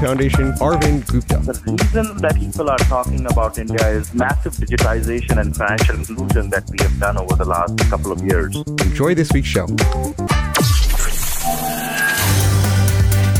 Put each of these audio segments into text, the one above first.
Foundation, Arvind Gupta. The reason that people are talking about India is massive digitization and financial inclusion that we have done over the last couple of years. Enjoy this week's show.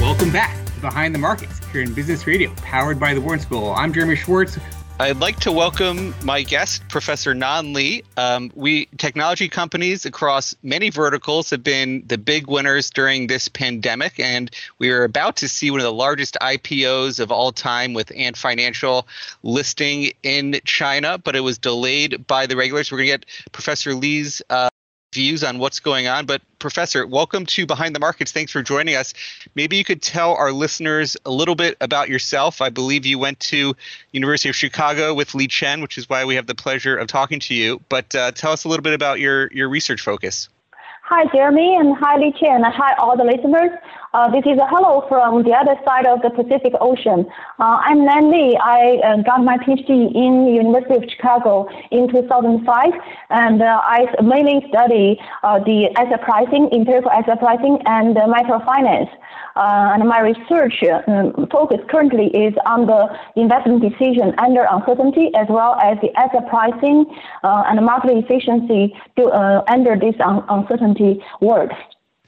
Welcome back to Behind the Markets here in Business Radio, powered by the Wharton School. I'm Jeremy Schwartz. I'd like to welcome my guest, Professor Nan Li. Um, we technology companies across many verticals have been the big winners during this pandemic, and we are about to see one of the largest IPOs of all time with Ant Financial listing in China, but it was delayed by the regulators. We're going to get Professor Li's uh, views on what's going on. But Professor, welcome to Behind the Markets. Thanks for joining us. Maybe you could tell our listeners a little bit about yourself. I believe you went to University of Chicago with Liqian, which is why we have the pleasure of talking to you. But uh, tell us a little bit about your your research focus. Hi, Jeremy, and hi, Liqian, and hi, all the listeners. Uh, this is a hello from the other side of the Pacific Ocean. Uh, I'm Nan Li. I uh, got my PhD in University of Chicago in 2005, and uh, I mainly study uh, the asset pricing, empirical asset pricing, and microfinance. Uh, and my research um, focus currently is on the investment decision under uncertainty as well as the asset pricing and market efficiency to, under this un- uncertainty world.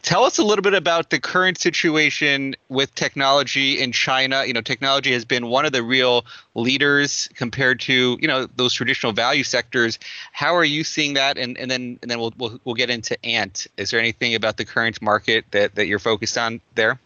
Tell us a little bit about the current situation with technology in China. You know, technology has been one of the real leaders compared to you know those traditional value sectors. How are you seeing that? And and then and then we'll we'll, we'll get into Ant. Is there anything about the current market that that you're focused on there?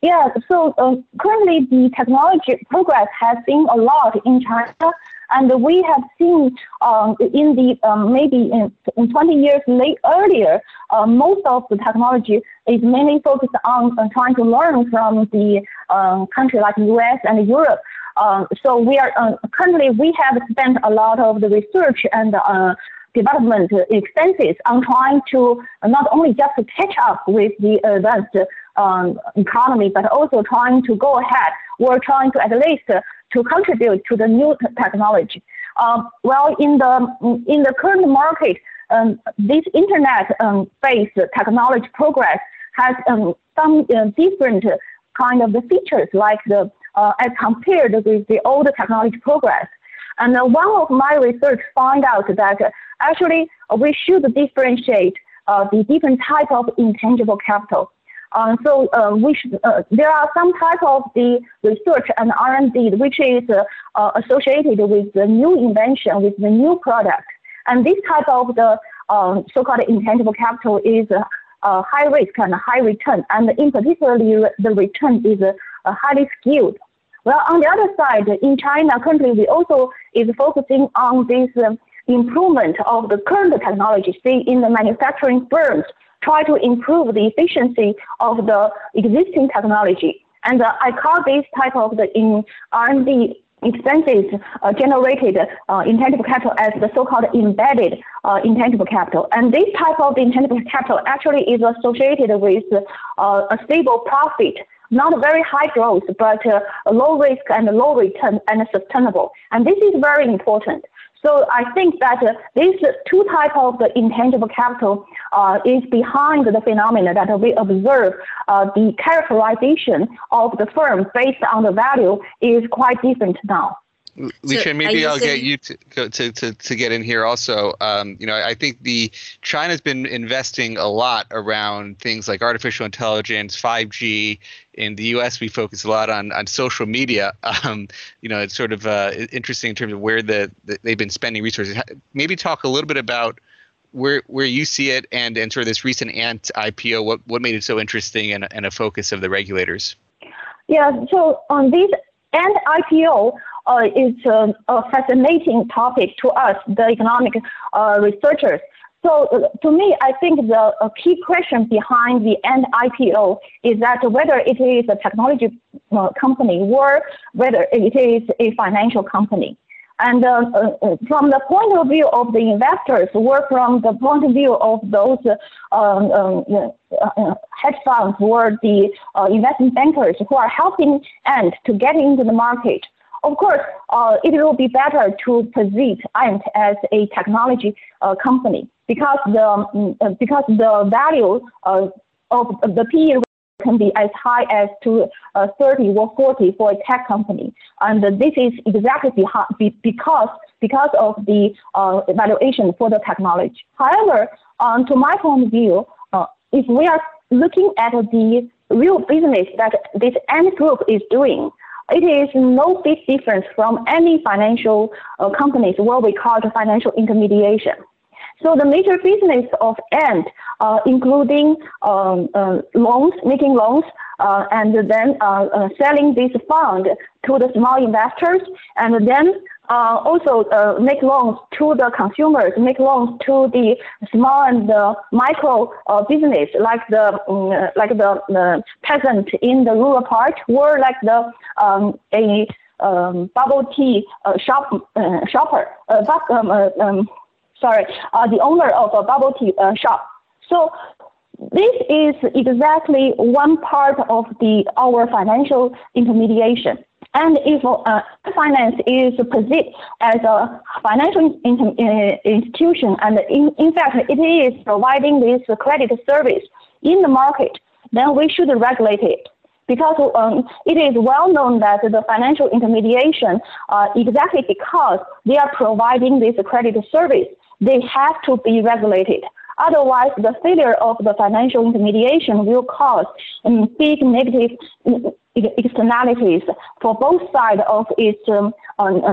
Yeah, so uh, currently the technology progress has been a lot in China, and we have seen um, in the um, maybe in, in 20 years late, earlier, uh, most of the technology is mainly focused on uh, trying to learn from the um, country like US and Europe. Um, so we are uh, currently we have spent a lot of the research and uh, development expenses on trying to not only just catch up with the advanced um, economy, but also trying to go ahead or trying to at least to contribute to the new technology. Um, well, in the in the current market, um, this internet-based um, technology progress has um, some uh, different kind of the features, like the uh, as compared with the old technology progress. And uh, one of my research find out that actually we should differentiate uh, the different type of intangible capital. Uh, so uh, uh, there are some type of the research and R&D which is uh, uh, associated with the new invention, with the new product. And this type of the um, so-called intangible capital is uh, high risk and high return. And in particular, the return is highly skewed. Well, on the other side, in China, currently we also is focusing on this um, improvement of the current technology, say in the manufacturing firms, try to improve the efficiency of the existing technology. And uh, I call this type of the in R&D expenses uh, generated uh, intangible capital as the so-called embedded uh, intangible capital. And this type of intangible capital actually is associated with uh, a stable profit not very high growth, but uh, low risk and low return and sustainable. And this is very important. So I think that uh, these two types of the intangible capital uh, is behind the phenomena that we observe. Uh, the characterization of the firm based on the value is quite different now. Liqian, maybe I'll get you to, to, to, to get in here also. Um, you know, I think the China's been investing a lot around things like artificial intelligence, 5G. In the U.S., we focus a lot on, on social media. Um, you know, it's sort of uh, interesting in terms of where the, the, they've been spending resources. Maybe talk a little bit about where where you see it and, and sort of this recent Ant IPO. What what made it so interesting and, and a focus of the regulators? Yeah, so on this Ant IPO, uh, uh, a fascinating topic to us, the economic uh, researchers. So uh, to me, I think the key question behind the Ant IPO is that whether it is a technology uh, company or whether it is a financial company. And uh, uh, from the point of view of the investors, or from the point of view of those um, um, uh, hedge funds or the investment bankers who are helping Ant to get into the market, of course, uh, it will be better to position Ant as a technology uh, company because the um, because the value uh, of the PE can be as high as to uh, 30 or 40 for a tech company, and this is exactly because because of the uh, valuation for the technology. However, um, to my point of view, uh, if we are looking at the real business that this Ant Group is doing, it is no big difference from any financial uh, companies what we call the financial intermediation. So the major business of Ant, uh, including um, uh, loans, making loans, uh, and then uh, uh, selling this fund to the small investors, and then uh, also uh, make loans to the consumers, make loans to the small and the micro uh, business, like the um, like the, peasant in the rural part, or like the um, a um, bubble tea uh, shop uh, shopper, uh, um, um, sorry, the owner of a bubble tea shop. So this is exactly one part of the our financial intermediation. And if uh, finance is perceived as a financial uh, institution, and in, in fact it is providing this credit service in the market, then we should regulate it. Because um, it is well known that the financial intermediation, uh, exactly because they are providing this credit service, they have to be regulated. Otherwise, the failure of the financial intermediation will cause um, big negative externalities for both sides of its um,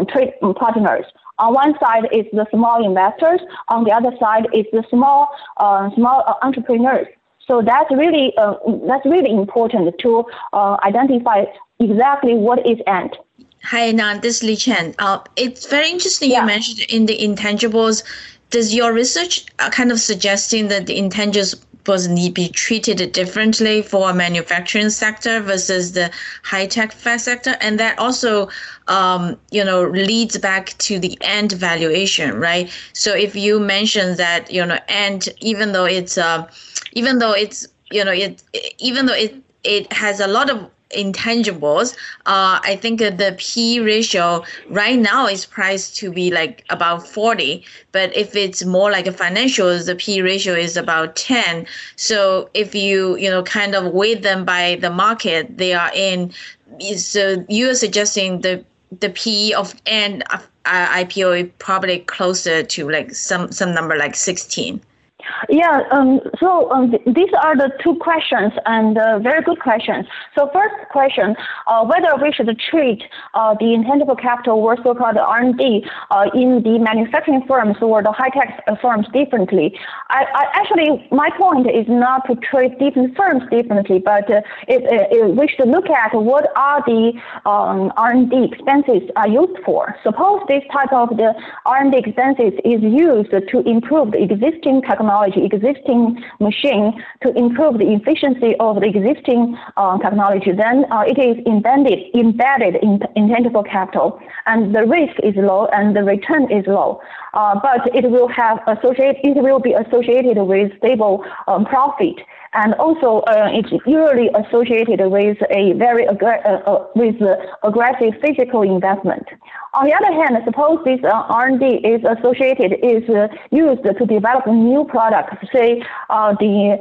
trade partners. On one side is the small investors. On the other side is the small uh, small uh, entrepreneurs. So that's really uh, that's really important to uh, identify exactly what is Ant. Hi, Nan. This is Liqian. Uh, it's very interesting yeah. you mentioned in the intangibles. Does your research kind of suggesting that the intangibles was need be treated differently for manufacturing sector versus the high tech sector, and that also, um, you know, leads back to the Ant valuation, right? So if you mention that, you know, and even though it's, uh, even though it's, you know, it, even though it it has a lot of intangibles, uh, I think the P ratio right now is priced to be like about 40. But if it's more like a financial, the P ratio is about 10. So if you, you know, kind of weigh them by the market they are in, so you are suggesting the the P of Ant uh, IPO is probably closer to like some some number like 16. Yeah, um, so um, th- these are the two questions and uh, very good questions. So first question, uh, whether we should treat uh, the intangible capital or so-called R&D uh, in the manufacturing firms or the high-tech firms differently. I, I, actually, my point is not to treat different firms differently, but uh, it, it, we should look at what are the um, R&D expenses are used for. Suppose this type of the R&D expenses is used to improve the existing technology technology, existing machine to improve the efficiency of the existing uh, technology, then uh, it is embedded, embedded in intangible capital, and the risk is low and the return is low. Uh, but it will have associate, it will be associated with stable um, profit and also uh, it's usually associated with a very aggra- uh, uh, with aggressive physical investment. On the other hand, suppose this uh, R&D is associated is uh, used to develop new products, say uh, the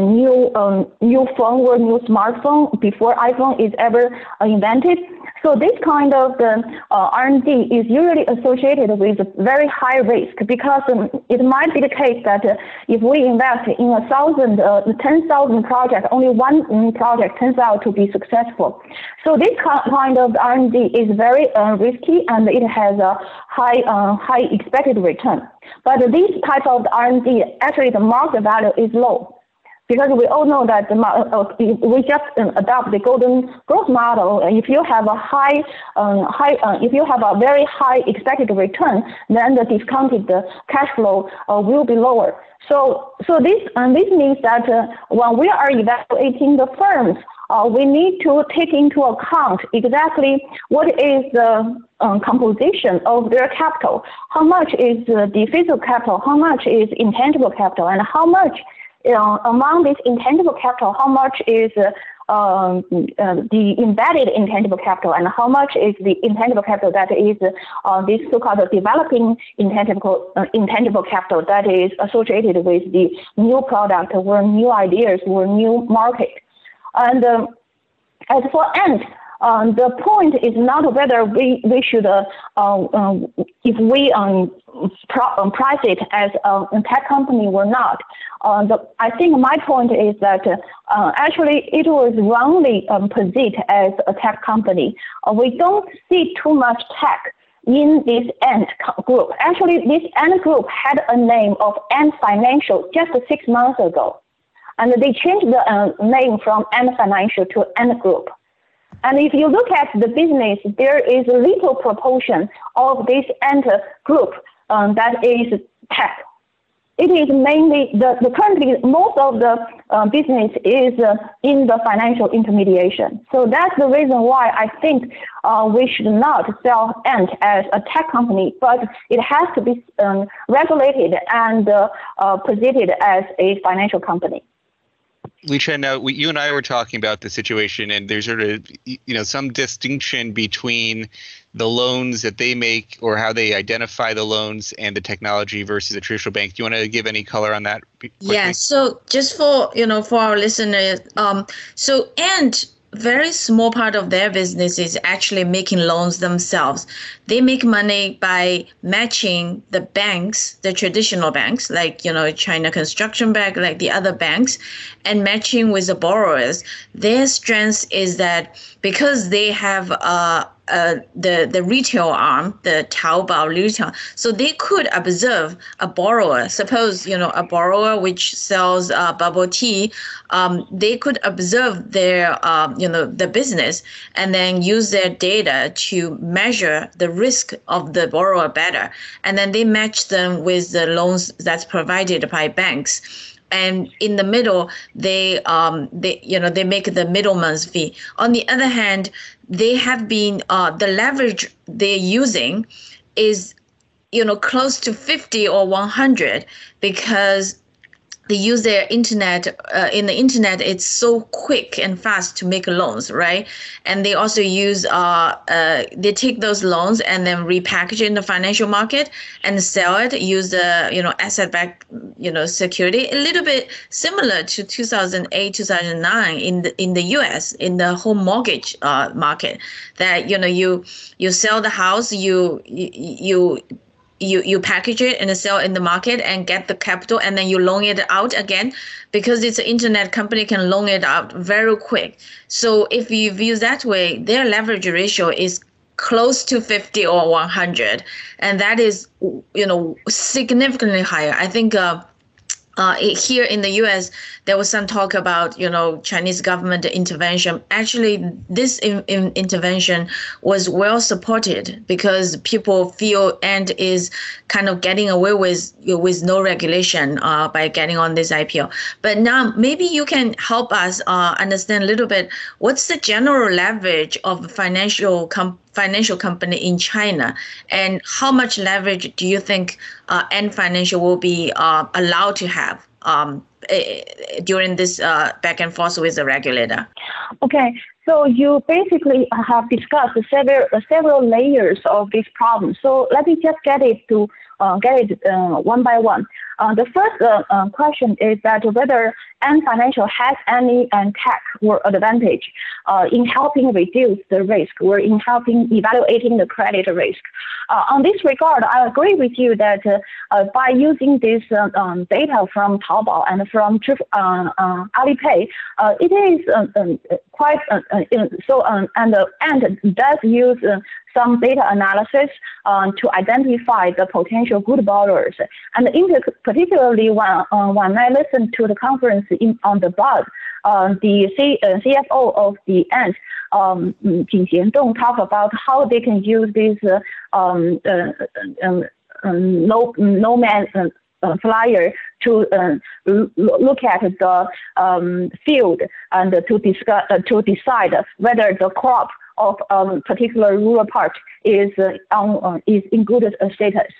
new um, new phone or new smartphone before iPhone is ever invented. So this kind of the R&D is usually associated with very high risk because um, it might be the case that if we invest in a thousand, 10,000 projects, only one mm, project turns out to be successful. So this kind of R&D is very uh, risky and it has a high uh, high expected return. But this type of R&D, actually the market value is low. Because we all know that the, uh, we just uh, adopt the Gordon growth model. If you have a high, um, high, uh, if you have a very high expected return, then the discounted cash flow uh, will be lower. So, so this uh, this means that uh, when we are evaluating the firms, we need to take into account exactly what is the um, composition of their capital, how much is the physical capital, how much is intangible capital, and how much know, among this intangible capital, how much is um, uh, the embedded intangible capital and how much is the intangible capital that is uh, this so-called developing intangible uh, intangible capital that is associated with the new product or new ideas or new market. And um, as for Ant, um, the point is not whether we, we should, uh, um, if we um, um, price it as a tech company or not. Uh, the, I think my point is that uh, actually it was wrongly positioned as a tech company. Uh, we don't see too much tech in this Ant group. Actually, this Ant group had a name of Ant Financial just six months ago. And they changed the uh, name from Ant Financial to Ant Group. And if you look at the business, there is a little proportion of this Ant group um, that is tech. It is mainly the, the currently most of the uh, business is uh, in the financial intermediation. So that's the reason why I think uh, we should not sell Ant as a tech company, but it has to be um, regulated and uh, uh, positioned as a financial company. Liqian, now we, you and I were talking about the situation, and there's sort of you know some distinction between the loans that they make or how they identify the loans Ant the technology versus a traditional bank. Do you want to give any color on that? Quickly? Yeah. So just for you know for our listeners, um, so and very small part of their business is actually making loans themselves. They make money by matching the banks, the traditional banks, like you know China Construction Bank, like the other banks, and matching with the borrowers. Their strength is that because they have a uh, the the retail arm, the Taobao retail, so they could observe a borrower. Suppose you know a borrower which sells uh, bubble tea, um, they could observe their um, you know the business and then use their data to measure the risk of the borrower better, and then they match them with the loans that's provided by banks and in the middle they um they you know they make the middleman's fee. On the other hand they have been uh, the leverage they're using is you know close to 50 or 100 because they use their internet uh, in the internet it's so quick and fast to make loans right? And they also use uh, uh, they take those loans and then repackage it in the financial market and sell it use the you know asset back you know security. A little bit similar to 2008 2009 in the in the US in the home mortgage uh, market that you know you you sell the house you you, you you you package it and sell in the market and get the capital and then you loan it out again because it's an internet company can loan it out very quick. So if you view that way their leverage ratio is close to 50 or 100 and that is you know significantly higher. I think uh, uh, here in the U.S., there was some talk about you know Chinese government intervention. Actually, this in, in intervention was well supported because people feel Ant is kind of getting away with with no regulation uh, by getting on this IPO. But now maybe you can help us uh, understand a little bit what's the general leverage of financial com- financial company in China, and how much leverage do you think uh, Ant Financial will be uh, allowed to have um, during this uh, back and forth with the regulator? Okay, so you basically have discussed several several layers of this problem. So let me just get it to uh, get it uh, one by one. Uh, the first uh, uh, question is that whether Ant Financial has any uh, tech or advantage uh, in helping reduce the risk or in helping evaluating the credit risk. Uh, on this regard, I agree with you that by using this um, data from Taobao and from Alipay, it is um, quite so um, and and does use some data analysis um, to identify the potential good borrowers. And in particularly when uh, when I listened to the conference in, on the bus, uh, the C, uh, CFO of the Ant, um, Jing Xiandong, talk about how they can use this um, um, um, no no man uh, flyer to uh, look at the field and to discuss uh, to decide whether the crop of a um, particular rural part is on is in good status.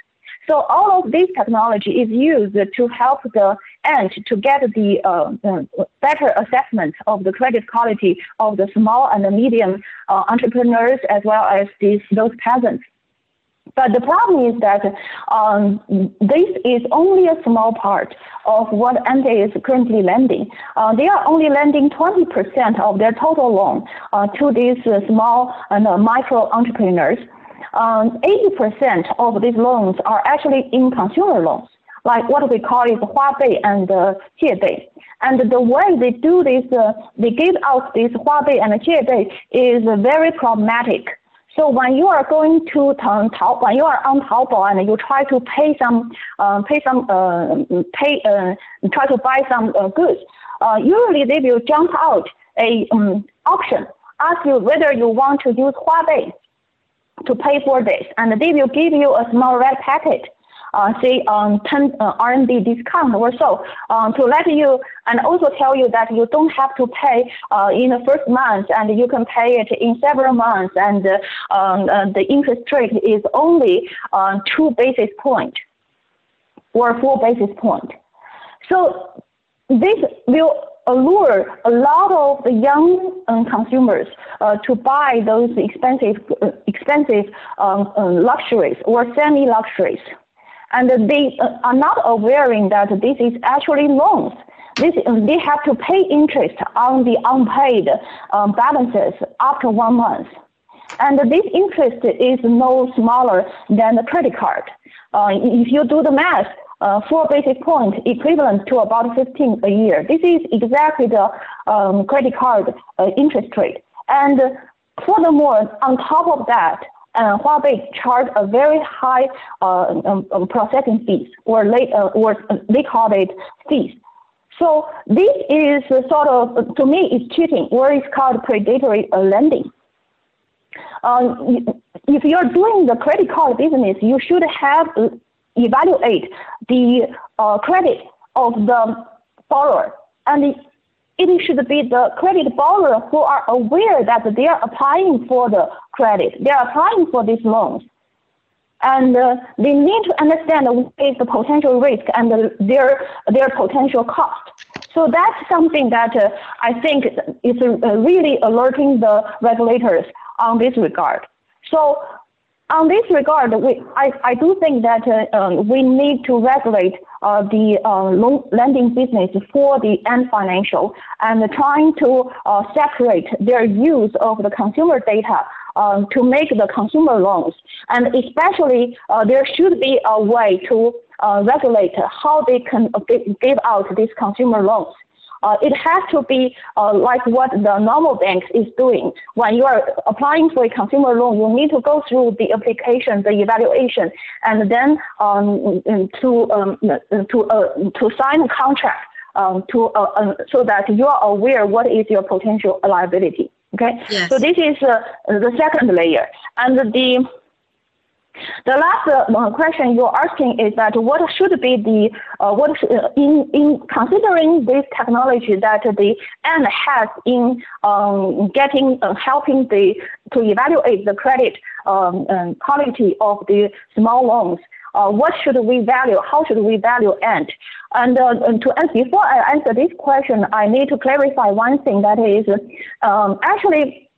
So all of this technology is used to help the ant to get the uh, uh, better assessment of the credit quality of the small and the medium uh, entrepreneurs as well as these those peasants. But the problem is that um, this is only a small part of what Ante is currently lending. Uh, they are only lending 20% of their total loan uh, to these uh, small and uh, micro entrepreneurs. Um, 80% of these loans are actually in consumer loans, like what we call it Huabei and uh, Jiebei. And the way they do this, uh, they give out this Huabei and Jiebei is very problematic. So when you are going to Tao, when you are on Taobao and you try to pay some, uh, pay some, uh, pay, uh, try to buy some uh, goods, uh, usually they will jump out a um, option, ask you whether you want to use Huabei to pay for this, and they will give you a small red packet uh, say um, 10 uh, RMB discount or so um, to let you and also tell you that you don't have to pay uh, in the first month and you can pay it in several months and uh, um, uh, the interest rate is only uh, two basis point or four basis point. So this will allure a lot of the young um, consumers uh, to buy those expensive, uh, expensive um, uh, luxuries or semi-luxuries and they uh, are not aware that this is actually loans. This, they have to pay interest on the unpaid um, balances after one month. And this interest is no smaller than the credit card. Uh, if you do the math, uh, four basis points equivalent to about 15 a year. This is exactly the um, credit card uh, interest rate. And furthermore, on top of that, and Huabei charge a very high uh, um, um, processing fees, or, late, uh, or they call it fees. So this is sort of, to me, it's cheating, or it's called predatory uh, lending. Um, if you're doing the credit card business, you should have uh, evaluate the uh, credit of the borrower and it should be the credit borrower who are aware that they are applying for the credit. They are applying for these loans. And uh, they need to understand what is the potential risk and the, their, their potential cost. So that's something that uh, I think is uh, really alerting the regulators on this regard. So on this regard, we, I, I do think that uh, um, we need to regulate uh, the uh, loan lending business for the Ant financial and trying to uh, separate their use of the consumer data um, to make the consumer loans. And especially, uh, there should be a way to uh, regulate how they can give out these consumer loans. Uh, it has to be uh, like what the normal banks is doing. When you are applying for a consumer loan, you need to go through the application, the evaluation, and then um, to um, to uh, to sign a contract um, to uh, um, so that you are aware what is your potential liability. Okay, yes. so this is uh, the second layer, and the the last uh, question you're asking is that what should be the uh, what uh, in in considering this technology that the Ant has in um, getting uh, helping the to evaluate the credit um, quality of the small loans. Uh, what should we value? How should we value? And uh, to answer, before I answer this question, I need to clarify one thing. That is, um, actually,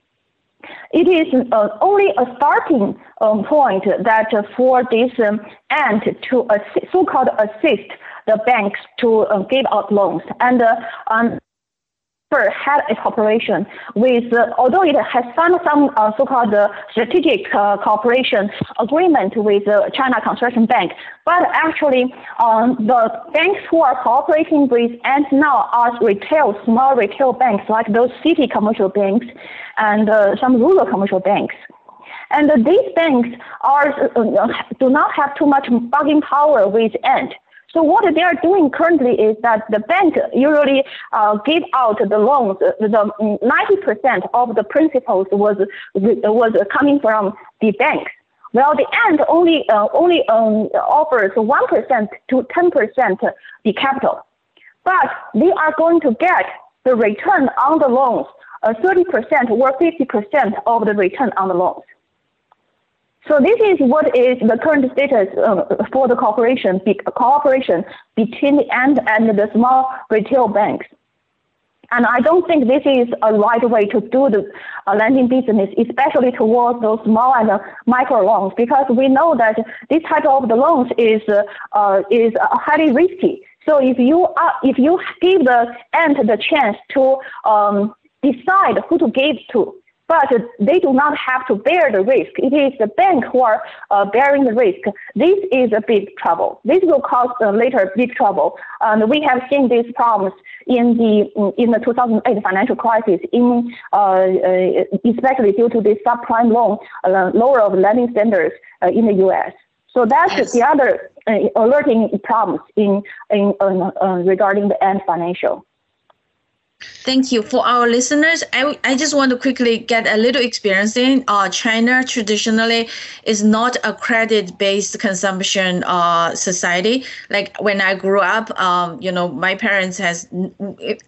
it is uh, only a starting um, point that for this um, to so-called assist the banks to uh, give out loans. And uh, um, had a cooperation with, uh, although it has signed some uh, so-called uh, strategic uh, cooperation agreement with uh, China Construction Bank, but actually um, the banks who are cooperating with Ant now are retail, small retail banks like those city commercial banks and uh, some rural commercial banks. And these banks are do not have too much bargaining power with Ant. So what they are doing currently is that the bank usually uh, give out the loans. The 90% of the principals was was coming from the banks. Well, the Ant only uh, only um, offers one percent to ten percent the capital, but they are going to get the return on the loans, uh, thirty percent or fifty percent of the return on the loans. So this is what is the current status uh, for the cooperation, be, cooperation between the Ant and the small retail banks. And I don't think this is a right way to do the uh, lending business, especially towards those small and uh, micro loans, because we know that this type of the loans is uh, is highly risky. So if you are, if you give the Ant the chance to um, decide who to give to, but they do not have to bear the risk. It is the bank who are uh, bearing the risk. This is a big trouble. This will cause uh, later big trouble. And we have seen these problems in the in the 2008 financial crisis, in uh, uh, especially due to the subprime loan uh, lower of lending standards uh, in the U.S. So that's yes. the other alerting problems in in regarding the Ant financial. Thank you. For our listeners, I, I just want to quickly get a little experience in. Uh, China traditionally is not a credit based consumption uh, society. Like when I grew up, um, you know, my parents has,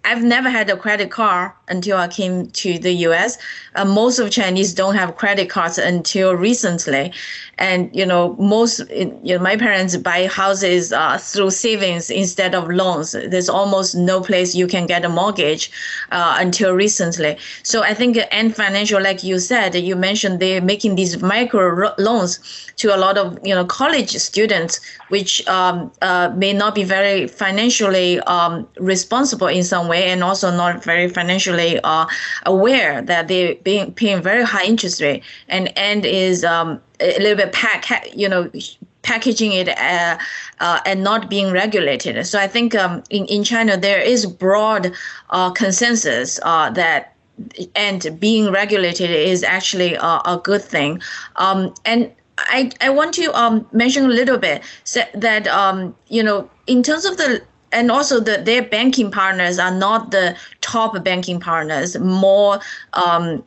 I've never had a credit card until I came to the US. Uh, most of Chinese don't have credit cards until recently. And, you know, most, you know, my parents buy houses uh, through savings instead of loans. There's almost no place you can get a mortgage uh, until recently. So I think Ant Financial, like you said, you mentioned they're making these micro loans to a lot of, you know, college students, which um, uh, may not be very financially um, responsible in some way and also not very financially uh, aware that they're being paying very high interest rate and and is um, a little bit pack you know packaging it uh, uh, and not being regulated. So I think um, in in China there is broad uh, consensus uh, that Ant being regulated is actually a, good thing. Um, and I, I want to um, mention a little bit that um, you know in terms of the and also the, their banking partners are not the top banking partners more um,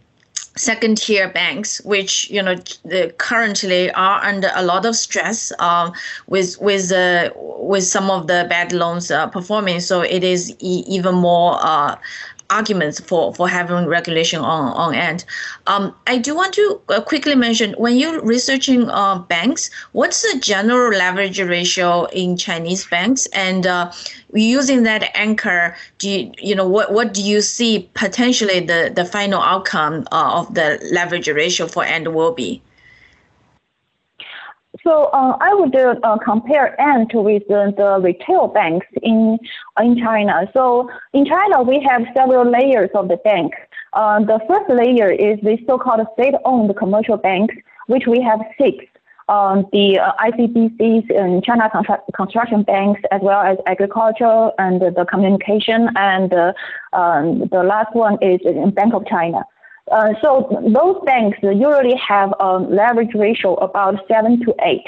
second tier banks which you know currently are under a lot of stress um, with with uh, with some of the bad loans uh, performing. So it is e- even more uh, arguments for, for having regulation on, on Ant. Um, I do want to uh, quickly mention when you're researching uh, banks, what's the general leverage ratio in Chinese banks? And uh, using that anchor, do you, you know what, what do you see potentially the, the final outcome uh, of the leverage ratio for Ant will be? So uh, I would uh, compare Ant with the, the retail banks in in China. So in China, we have several layers of the bank. Uh, the first layer is the so-called state-owned commercial banks, which we have six. Um, the uh, ICBCs and China construction banks, as well as agriculture and the communication, and uh, um, the last one is Bank of China. Uh, so those banks usually have a leverage ratio about seven to eight.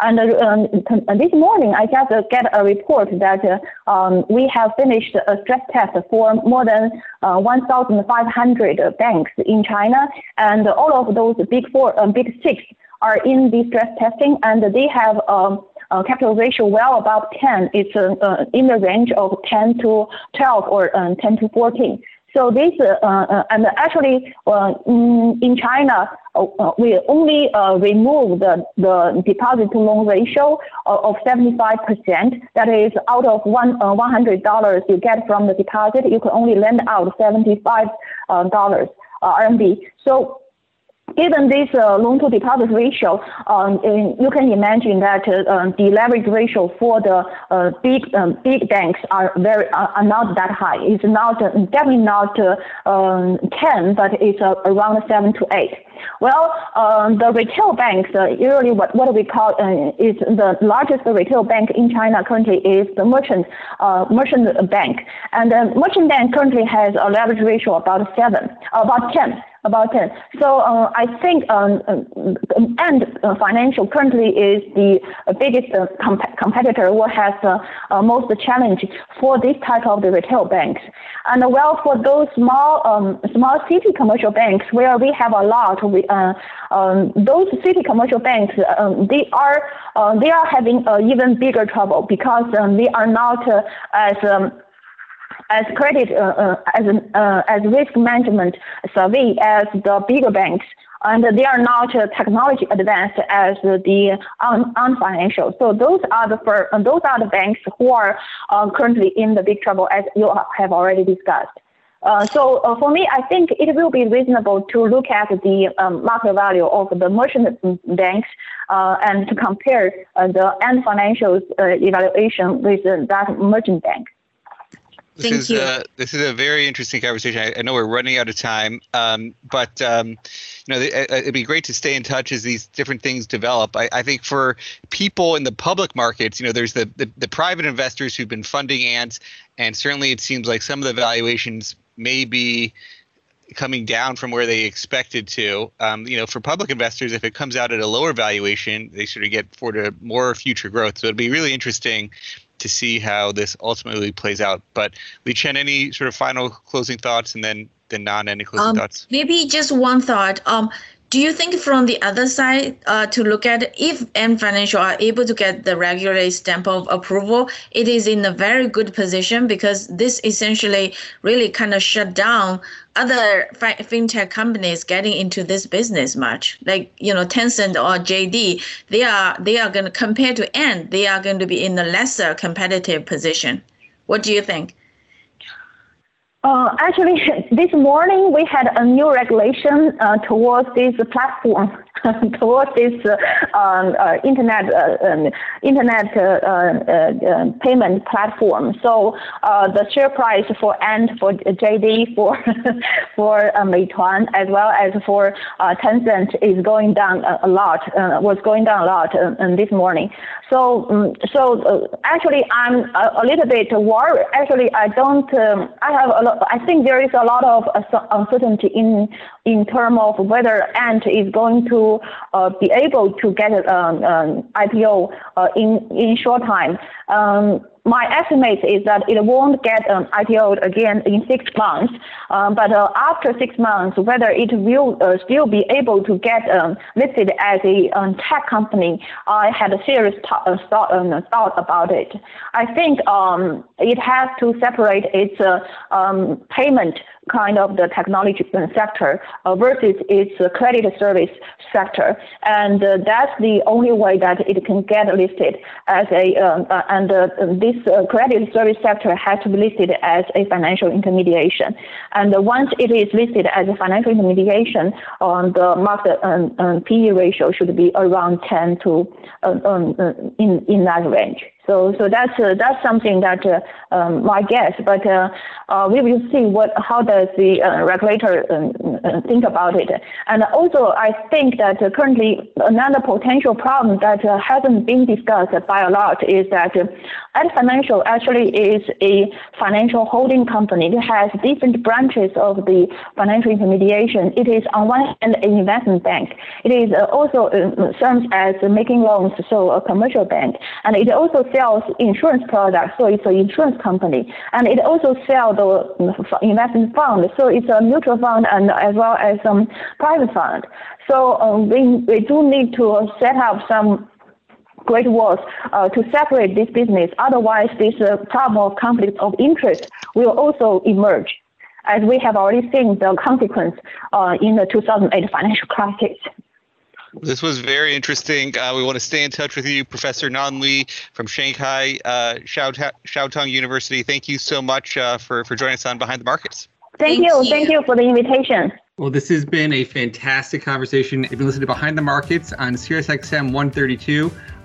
And uh, this morning, I just uh, get a report that uh, um, we have finished a stress test for more than uh, 1,500 banks in China, and all of those big four, uh, big six are in the stress testing, and they have um, a capital ratio well above 10. It's in the range of 10 to 12 or 10 to 14. So this, uh, uh, and actually, uh, in, in China, uh, uh, we only uh, remove the, the deposit to loan ratio of, 75%. That is, out of one, $100 you get from the deposit, you can only lend out $75 RMB. So Given this uh, loan to deposit ratio, um, you can imagine that uh, the leverage ratio for the uh, big um, big banks are not that high. It's not definitely not um, 10, but it's around seven to eight. Well, um, the retail banks, uh, usually what, what we call uh, is the largest retail bank in China currently is the merchant uh, merchant bank. And the merchant bank currently has a leverage ratio about 7, about 10 about 10. So uh, I think um, um, uh, Financial currently is the biggest uh, comp- competitor who has uh, uh, most challenge for this type of the retail banks. And well, for those small um, small city commercial banks where we have a lot, we, um, those city commercial banks um, they are they are having even bigger trouble because um, they are not as as credit uh, uh, as uh, as risk management savvy as the bigger banks, and they are not technology advanced as the un, Ant Financial. So those are the for, those are the banks who are currently in the big trouble, as you have already discussed. Uh, so uh, for me, I think it will be reasonable to look at the um, market value of the merchant banks uh, and to compare the Ant Financial's evaluation with that merchant bank. This Thank is you. A, this is a very interesting conversation. I, I know we're running out of time, um, but um, you know it, would be great to stay in touch as these different things develop. I, I, think for people in the public markets, you know, there's the, the, the private investors who've been funding ants, and certainly it seems like some of the valuations may be coming down from where they expected to. Um, you know, for public investors, if it comes out at a lower valuation, they sort of get for the more future growth. So it'd be really interesting to see how this ultimately plays out. But Liqian, any sort of final closing thoughts, and then the Nan any closing um, thoughts? Maybe just one thought. Um, do you think from the other side uh, to look at if Ant Financial are able to get the regulatory stamp of approval, it is in a very good position because this essentially really kind of shut down other fintech companies getting into this business much. Like you know Tencent or JD, they are they are going to compare to Ant, they are going to be in a lesser competitive position. What do you think? Uh, actually, this morning we had a new regulation uh, towards this platform, towards this uh, um, uh, internet uh, um, internet uh, payment platform. So the share price for Ant, for JD, for for Meituan, as well as for Tencent, is going down a lot. was going down a lot this morning. So um, so actually, I'm a, a, little bit worried. Actually, I don't. Um, I have a I think there is a lot of uncertainty in in terms of whether Ant is going to uh, be able to get an um, um IPO uh, in in short time. Um, my estimate is that it won't get um, IPO'd again in six months. Um, but uh, after six months, whether it will uh, still be able to get um, listed as a um, tech company, I had a serious uh, thought, um, thought about it. I think it has to separate its uh, payment kind of the technology sector uh, versus its credit service sector. And uh, that's the only way that it can get listed as a, um, uh, and uh, this uh, credit service sector has to be listed as a financial intermediation. And once it is listed as a financial intermediation, um, the market um, um PE ratio should be around 10 to uh, um, in, in that range. So, so that's uh, that's something that uh, um, my guess. But uh, uh, we will see what how does the uh, regulator um, uh, think about it. And also, I think that currently another potential problem that hasn't been discussed by a lot is that Ant Financial actually is a financial holding company. It has different branches of the financial intermediation. It is on one hand an investment bank. It is uh, also uh, serves as making loans, so a commercial bank, and it also sells insurance products, so it's an insurance company. And it also sells the uh, investment fund, so it's a mutual fund and as well as some private fund. So um, we, we do need to set up some great walls uh, to separate this business. Otherwise, this uh, problem of conflict of interest will also emerge, as we have already seen the consequence uh, in the 2008 financial crisis. This was very interesting. Uh, we want to stay in touch with you, Professor Nan Li from Shanghai uh, Jiaotong University. Thank you so much uh, for, for joining us on Behind the Markets. Thank, Thank you. you. Thank you for the invitation. Well, this has been a fantastic conversation. If you listen to Behind the Markets on SiriusXM 132,